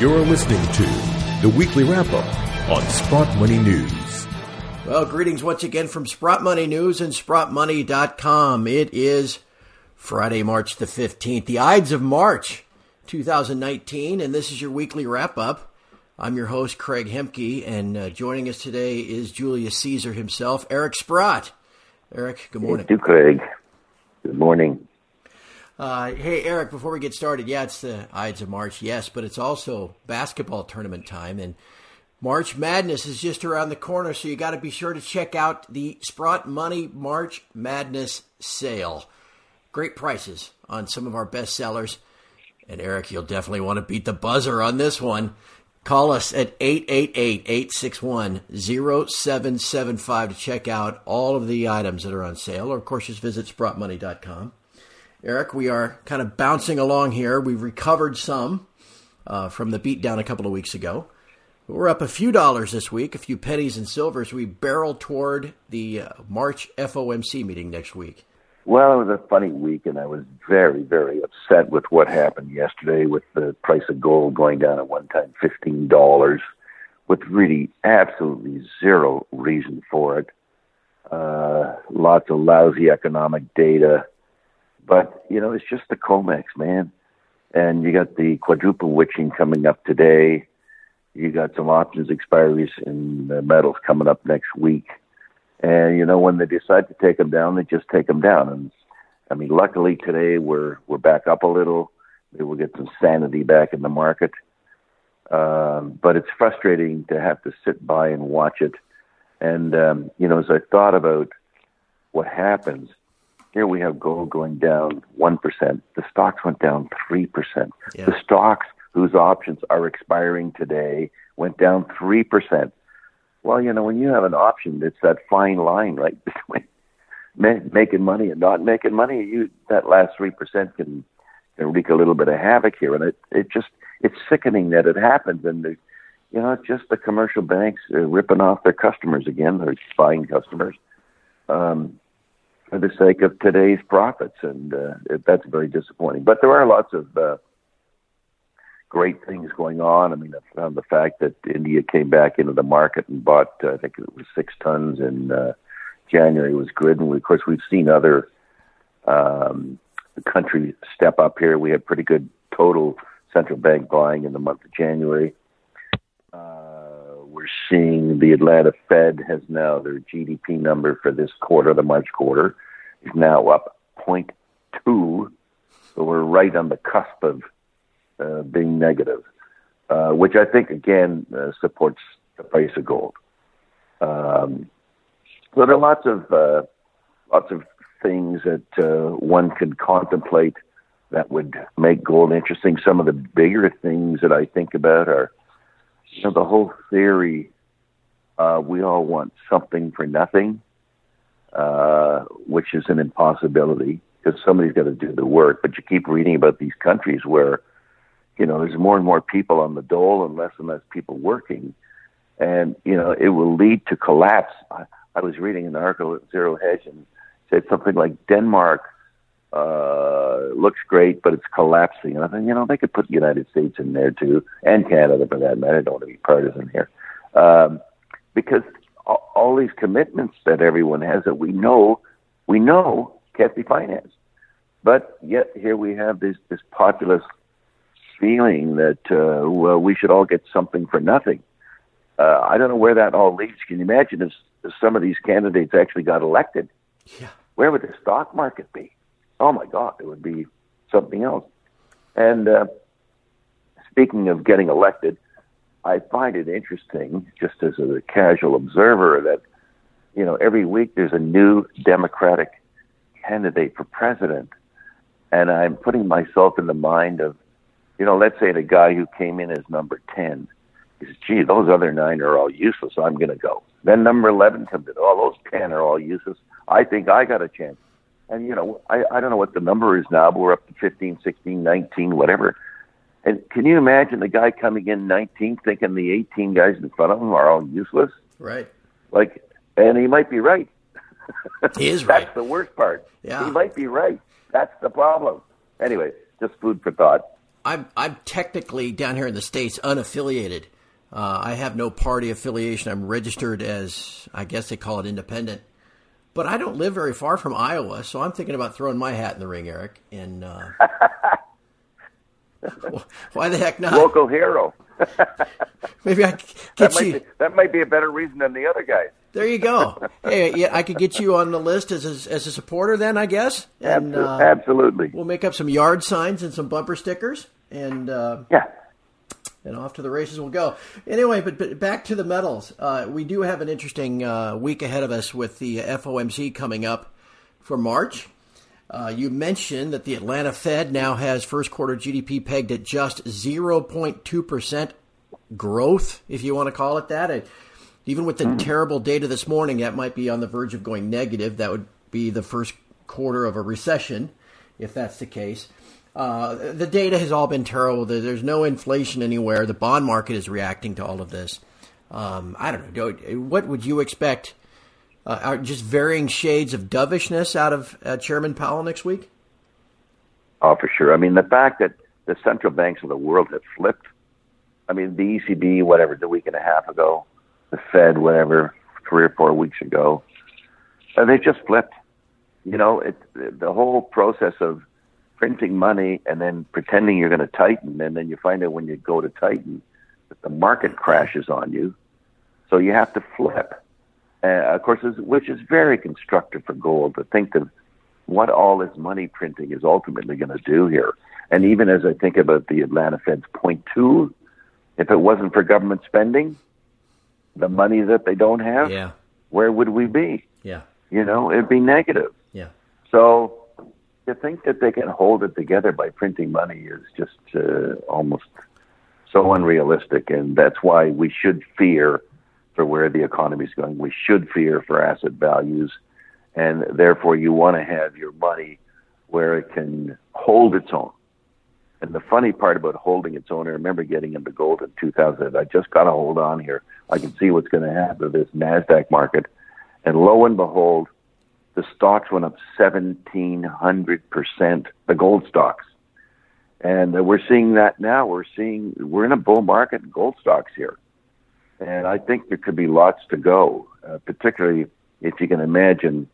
You're listening to the weekly wrap up on Sprott Money News. Well, greetings once again from Sprott Money News and SprottMoney.com. It is Friday, March the 15th, the Ides of March 2019, and this is your weekly wrap up. I'm your host, Craig Hemke, and uh, joining us today is Julius Caesar himself, Eric Sprott. Eric, good morning. Thank you, Craig. Good morning. Uh, hey, Eric, before we get started, yeah, it's the Ides of March, yes, but it's also basketball tournament time, and March Madness is just around the corner, so you got to be sure to check out the Sprott Money March Madness sale. Great prices on some of our best sellers. And Eric, you'll definitely want to beat the buzzer on this one. Call us at 888 861 0775 to check out all of the items that are on sale, or of course, just visit sprottmoney.com. Eric, we are kind of bouncing along here. We've recovered some uh, from the beatdown a couple of weeks ago. We're up a few dollars this week, a few pennies and silvers. We barrel toward the uh, March FOMC meeting next week. Well, it was a funny week, and I was very, very upset with what happened yesterday with the price of gold going down at one time $15 with really absolutely zero reason for it. Uh, lots of lousy economic data but, you know, it's just the COMEX, man. And you got the quadruple witching coming up today. You got some options expiries in the metals coming up next week. And, you know, when they decide to take them down, they just take them down. And, I mean, luckily today we're, we're back up a little. Maybe we'll get some sanity back in the market. Um, but it's frustrating to have to sit by and watch it. And, um, you know, as I thought about what happens, here we have gold going down 1%. The stocks went down 3%. Yeah. The stocks whose options are expiring today went down 3%. Well, you know, when you have an option, it's that fine line, right, between making money and not making money. You that last 3% can can wreak a little bit of havoc here, and it it just it's sickening that it happens. And the, you know, just the commercial banks are ripping off their customers again. They're buying customers. Um, for the sake of today's profits, and uh, it, that's very disappointing. But there are lots of uh, great things going on. I mean, I found the fact that India came back into the market and bought, uh, I think it was six tons in uh, January was good, and we, of course we've seen other um, countries step up here. We had pretty good total central bank buying in the month of January. Seeing the Atlanta Fed has now their GDP number for this quarter, the March quarter, is now up 0.2. So we're right on the cusp of uh, being negative, uh, which I think again uh, supports the price of gold. Um, so there are lots of uh, lots of things that uh, one could contemplate that would make gold interesting. Some of the bigger things that I think about are you know, the whole theory, uh, we all want something for nothing, uh, which is an impossibility because somebody's got to do the work. But you keep reading about these countries where, you know, there's more and more people on the dole and less and less people working. And, you know, it will lead to collapse. I, I was reading an article at Zero Hedge and said something like Denmark uh, looks great, but it's collapsing. And I think, you know, they could put the United States in there too, and Canada for that matter. I don't want to be partisan here. Um, because all, these commitments that everyone has that we know, we know can't be financed. But yet here we have this, this populist feeling that, uh, well, we should all get something for nothing. Uh, I don't know where that all leads. Can you imagine if, if some of these candidates actually got elected? Yeah. Where would the stock market be? Oh my God, it would be something else. And uh, speaking of getting elected, I find it interesting, just as a casual observer, that you know every week there's a new Democratic candidate for president, and I'm putting myself in the mind of, you know, let's say the guy who came in as number ten. He says, "Gee, those other nine are all useless. I'm going to go." Then number eleven comes in. All those ten are all useless. I think I got a chance and you know I, I don't know what the number is now but we're up to 15 16 19 whatever. And can you imagine the guy coming in 19 thinking the 18 guys in front of him are all useless? Right. Like and he might be right. He is right. That's the worst part. Yeah. He might be right. That's the problem. Anyway just food for thought. I'm I'm technically down here in the states unaffiliated. Uh, I have no party affiliation. I'm registered as I guess they call it independent. But I don't live very far from Iowa, so I'm thinking about throwing my hat in the ring, Eric. And uh, why the heck not? Local hero. Maybe I get that you. Be, that might be a better reason than the other guys. There you go. hey, yeah, I could get you on the list as a, as a supporter then, I guess. And, uh, Absolutely. We'll make up some yard signs and some bumper stickers, and uh, yeah, and off to the races we'll go. Anyway, but, but back to the metals. Uh, we do have an interesting uh, week ahead of us with the FOMC coming up for March. Uh, you mentioned that the Atlanta Fed now has first quarter GDP pegged at just 0.2% growth, if you want to call it that. even with the mm. terrible data this morning, that might be on the verge of going negative. That would be the first quarter of a recession, if that's the case. Uh, the data has all been terrible. There's no inflation anywhere. The bond market is reacting to all of this. Um, I don't know. What would you expect? Uh, are just varying shades of dovishness out of uh, Chairman Powell next week? Oh, for sure. I mean, the fact that the central banks of the world have flipped. I mean, the ECB, whatever, the week and a half ago, the Fed, whatever, three or four weeks ago, uh, they just flipped. You know, it, the whole process of printing money and then pretending you're going to tighten, and then you find out when you go to tighten that the market crashes on you. So you have to flip. Uh, of course, which is very constructive for gold to think of what all this money printing is ultimately going to do here. And even as I think about the Atlanta Fed's point two, if it wasn't for government spending, the money that they don't have, yeah. where would we be? Yeah. You know, it'd be negative. Yeah. So to think that they can hold it together by printing money is just uh, almost so unrealistic, and that's why we should fear for where the economy is going. We should fear for asset values, and therefore you want to have your money where it can hold its own. And the funny part about holding its own, I remember getting into gold in 2000. I just got to hold on here. I can see what's going to happen to this NASDAQ market. And lo and behold, the stocks went up 1700%, the gold stocks. And uh, we're seeing that now. We're seeing, we're in a bull market in gold stocks here. And I think there could be lots to go, uh, particularly if you can imagine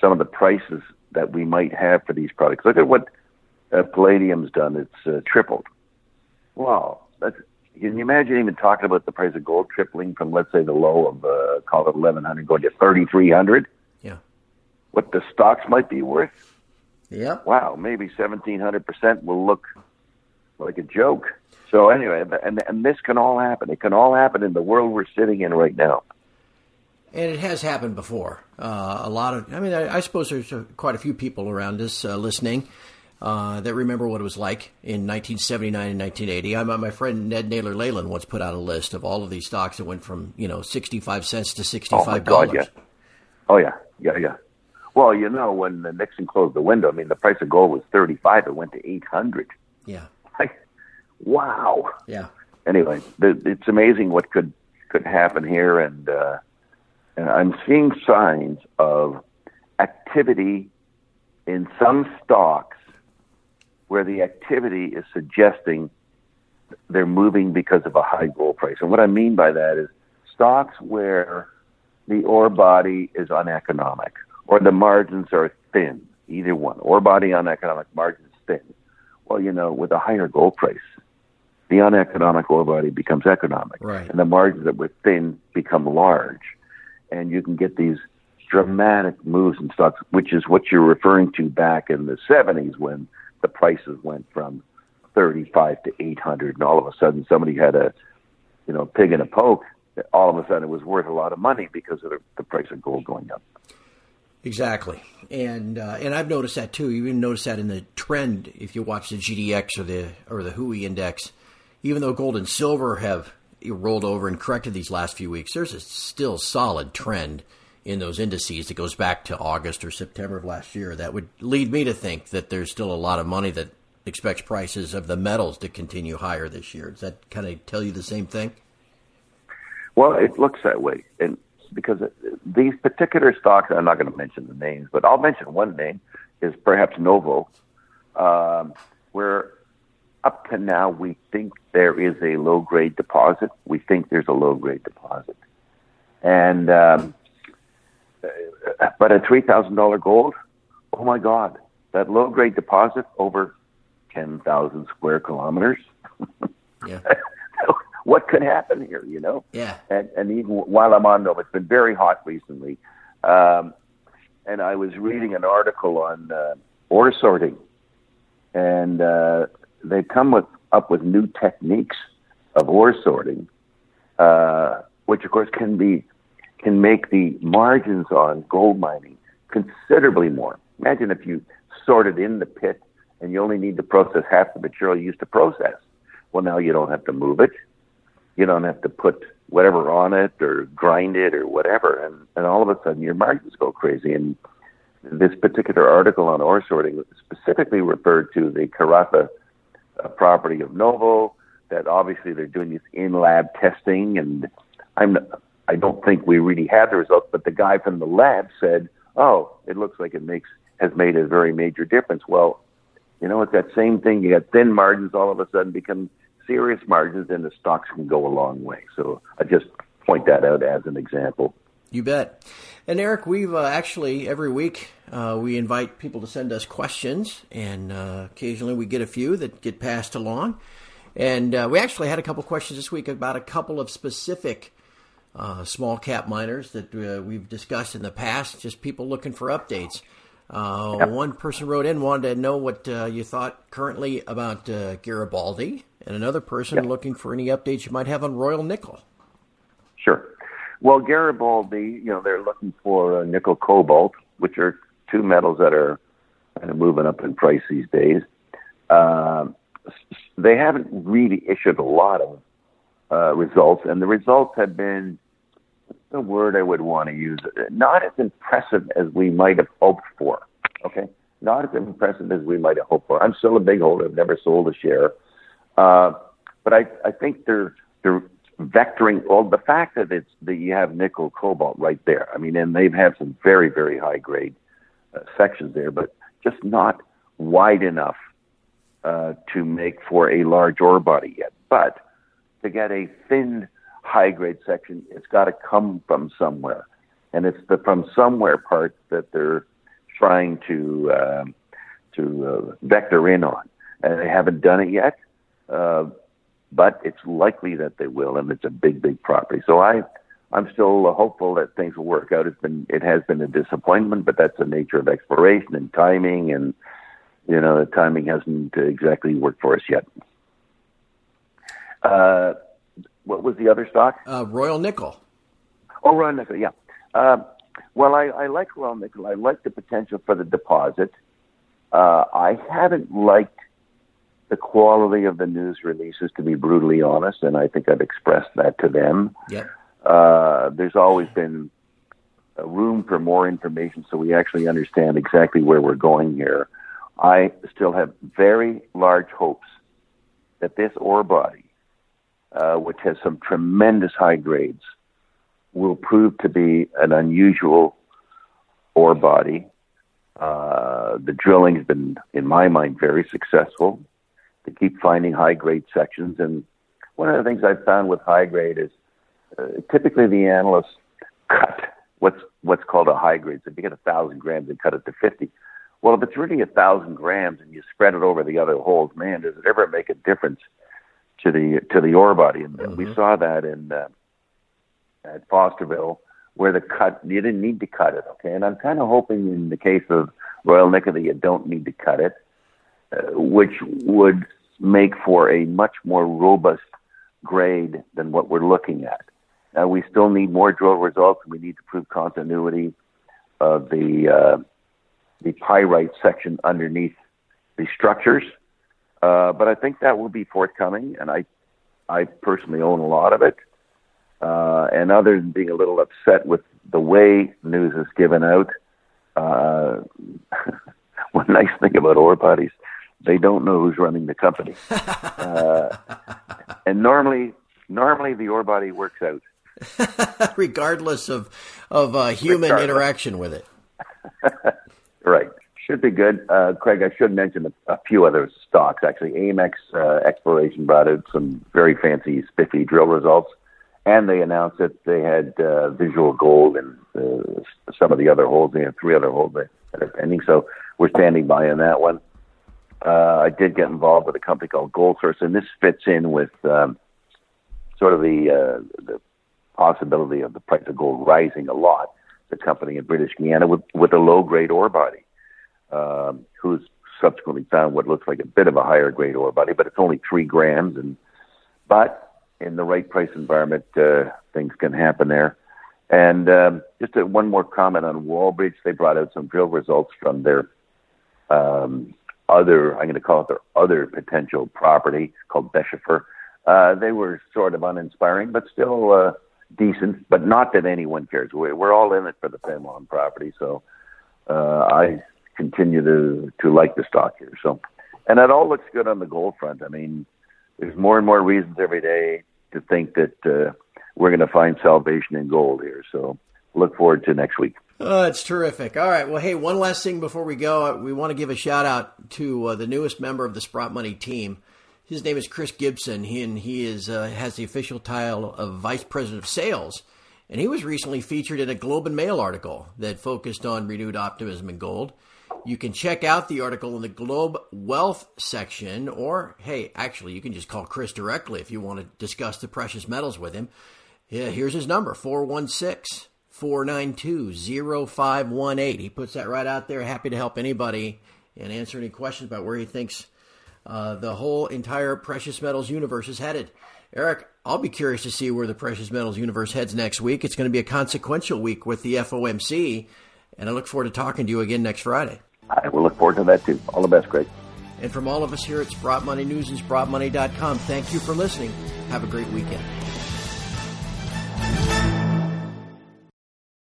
some of the prices that we might have for these products. Look at what uh, palladium's done. It's uh, tripled. Wow. That's, can you imagine even talking about the price of gold tripling from, let's say, the low of, uh, call it 1100 going to 3300? What the stocks might be worth. Yeah. Wow, maybe seventeen hundred percent will look like a joke. So anyway, and and this can all happen. It can all happen in the world we're sitting in right now. And it has happened before. Uh, a lot of, I mean, I, I suppose there's a, quite a few people around us uh, listening uh, that remember what it was like in 1979 and 1980. I, my friend Ned Naylor Leyland once put out a list of all of these stocks that went from you know 65 cents to 65 dollars. Oh, yeah. oh yeah, yeah, yeah. Well, you know, when the Nixon closed the window, I mean, the price of gold was 35. It went to 800. Yeah. Like, wow. Yeah. Anyway, the, it's amazing what could could happen here, and uh, and I'm seeing signs of activity in some stocks where the activity is suggesting they're moving because of a high gold price. And what I mean by that is stocks where the ore body is uneconomic or the margins are thin, either one, ore body uneconomic margins thin. Well, you know, with a higher gold price, the uneconomic ore body becomes economic, right. and the margins that were thin become large, and you can get these dramatic moves in stocks, which is what you're referring to back in the 70s when the prices went from 35 to 800, and all of a sudden somebody had a, you know, pig in a poke. All of a sudden, it was worth a lot of money because of the, the price of gold going up. Exactly, and uh, and I've noticed that too. You even notice that in the trend if you watch the GDX or the or the Hui index. Even though gold and silver have rolled over and corrected these last few weeks, there's a still solid trend in those indices that goes back to August or September of last year. That would lead me to think that there's still a lot of money that expects prices of the metals to continue higher this year. Does that kind of tell you the same thing? Well, it looks that way, and because these particular stocks, I'm not going to mention the names, but I'll mention one name is perhaps Novo, um, where up to now, we think there is a low grade deposit. We think there's a low grade deposit, and um, but at three thousand dollar gold, oh my God, that low grade deposit over ten thousand square kilometers. yeah. what could happen here? You know. Yeah. And and even while I'm on them, it's been very hot recently. Um, and I was reading an article on uh, ore sorting, and uh, they come with, up with new techniques of ore sorting, uh, which of course can be can make the margins on gold mining considerably more. Imagine if you sorted in the pit and you only need to process half the material you used to process. Well, now you don't have to move it. You don't have to put whatever on it or grind it or whatever. And, and all of a sudden your margins go crazy. And this particular article on ore sorting specifically referred to the Karratha uh, property of Novo, that obviously they're doing this in lab testing. And I'm, I don't think we really had the results, but the guy from the lab said, oh, it looks like it makes, has made a very major difference. Well, you know, it's that same thing. You got thin margins all of a sudden become serious margins, and the stocks can go a long way. So I just point that out as an example. You bet. And Eric, we've uh, actually every week uh, we invite people to send us questions, and uh, occasionally we get a few that get passed along. And uh, we actually had a couple questions this week about a couple of specific uh, small cap miners that uh, we've discussed in the past. Just people looking for updates. Yep. One person wrote in wanted to know what you thought currently about Garibaldi, and another person yep. looking for any updates you might have on Royal Nickel. Sure. Well, Garibaldi, you know, they're looking for uh, nickel cobalt, which are two metals that are kind of moving up in price these days. Uh, they haven't really issued a lot of uh, results, and the results have been the word I would want to use not as impressive as we might have hoped for. Okay, not as impressive as we might have hoped for. I'm still a big holder. I've never sold a share, uh, but I I think they're they're vectoring well the fact that it's that you have nickel cobalt right there i mean and they've had some very very high grade uh, sections there but just not wide enough uh, to make for a large ore body yet but to get a thin high grade section it's got to come from somewhere and it's the from somewhere part that they're trying to uh, to uh, vector in on and they haven't done it yet uh, but it's likely that they will, and it's a big, big property. So I, I'm still hopeful that things will work out. It's been, it has been a disappointment, but that's the nature of exploration and timing, and you know, the timing hasn't exactly worked for us yet. Uh, what was the other stock? Uh, Royal Nickel. Oh, Royal Nickel, yeah. Uh, well, I, I like Royal Nickel. I like the potential for the deposit. Uh, I haven't liked the quality of the news releases, to be brutally honest, and I think I've expressed that to them. Yep. Uh, there's always been a room for more information so we actually understand exactly where we're going here. I still have very large hopes that this ore body, uh, which has some tremendous high grades, will prove to be an unusual ore body. Uh, the drilling has been, in my mind, very successful to keep finding high grade sections. And one of the things I've found with high grade is uh, typically the analysts cut what's what's called a high grade. So if you get a thousand grams and cut it to fifty. Well, if it's really a thousand grams and you spread it over the other holes, man, does it ever make a difference to the to the ore body? And mm-hmm. we saw that in uh, at Fosterville, where the cut you didn't need to cut it. Okay, and I'm kind of hoping in the case of Royal Nickel that you don't need to cut it which would make for a much more robust grade than what we're looking at. Now, we still need more drill results. and We need to prove continuity of the uh, the pyrite section underneath the structures. Uh, but I think that will be forthcoming, and I I personally own a lot of it. Uh, and other than being a little upset with the way news is given out, uh, one nice thing about ore bodies they don't know who's running the company. uh, and normally, normally the ore body works out, regardless of of uh, human Regardless. interaction with it. right. Should be good. Uh, Craig, I should mention a, a few other stocks. Actually, Amex uh, Exploration brought out some very fancy, spiffy drill results, and they announced that they had uh, visual gold in uh, some of the other holes. They have three other holes that are pending, so we're standing by on that one. Uh, I did get involved with a company called Goldsource, and this fits in with um, sort of the uh, the possibility of the price of gold rising a lot. The company in British Guiana with with a low grade ore body um, who's subsequently found what looks like a bit of a higher grade ore body, but it's only three grams. And but in the right price environment, uh, things can happen there. And um, just a, one more comment on Wallbridge. They brought out some drill results from their um, other, I'm going to call it their other potential property called Beschefer. Uh, they were sort of uninspiring, but still uh, decent, but not that anyone cares. We're, we're all in it for the Fenelon property. So uh, I continue to to like the stock here. So, and it all looks good on the gold front. I mean, there's more and more reasons every day to think that uh, we're going to find salvation in gold here. So, look forward to next week. Oh, it's terrific. All right. Well, hey, one last thing before we go. We want to give a shout out to uh, the newest member of the Sprott Money team. His name is Chris Gibson. He and he is uh, has the official title of Vice President of Sales, and he was recently featured in a Globe and Mail article that focused on renewed optimism in gold. You can check out the article in the Globe Wealth section, or hey, actually, you can just call Chris directly if you want to discuss the precious metals with him. Yeah, here's his number 416 492 0518. He puts that right out there. Happy to help anybody and answer any questions about where he thinks uh, the whole entire precious metals universe is headed. Eric, I'll be curious to see where the precious metals universe heads next week. It's going to be a consequential week with the FOMC, and I look forward to talking to you again next Friday. I will look forward to that too. All the best, Greg. And from all of us here at Sprott Money News and SprottMoney.com, thank you for listening. Have a great weekend.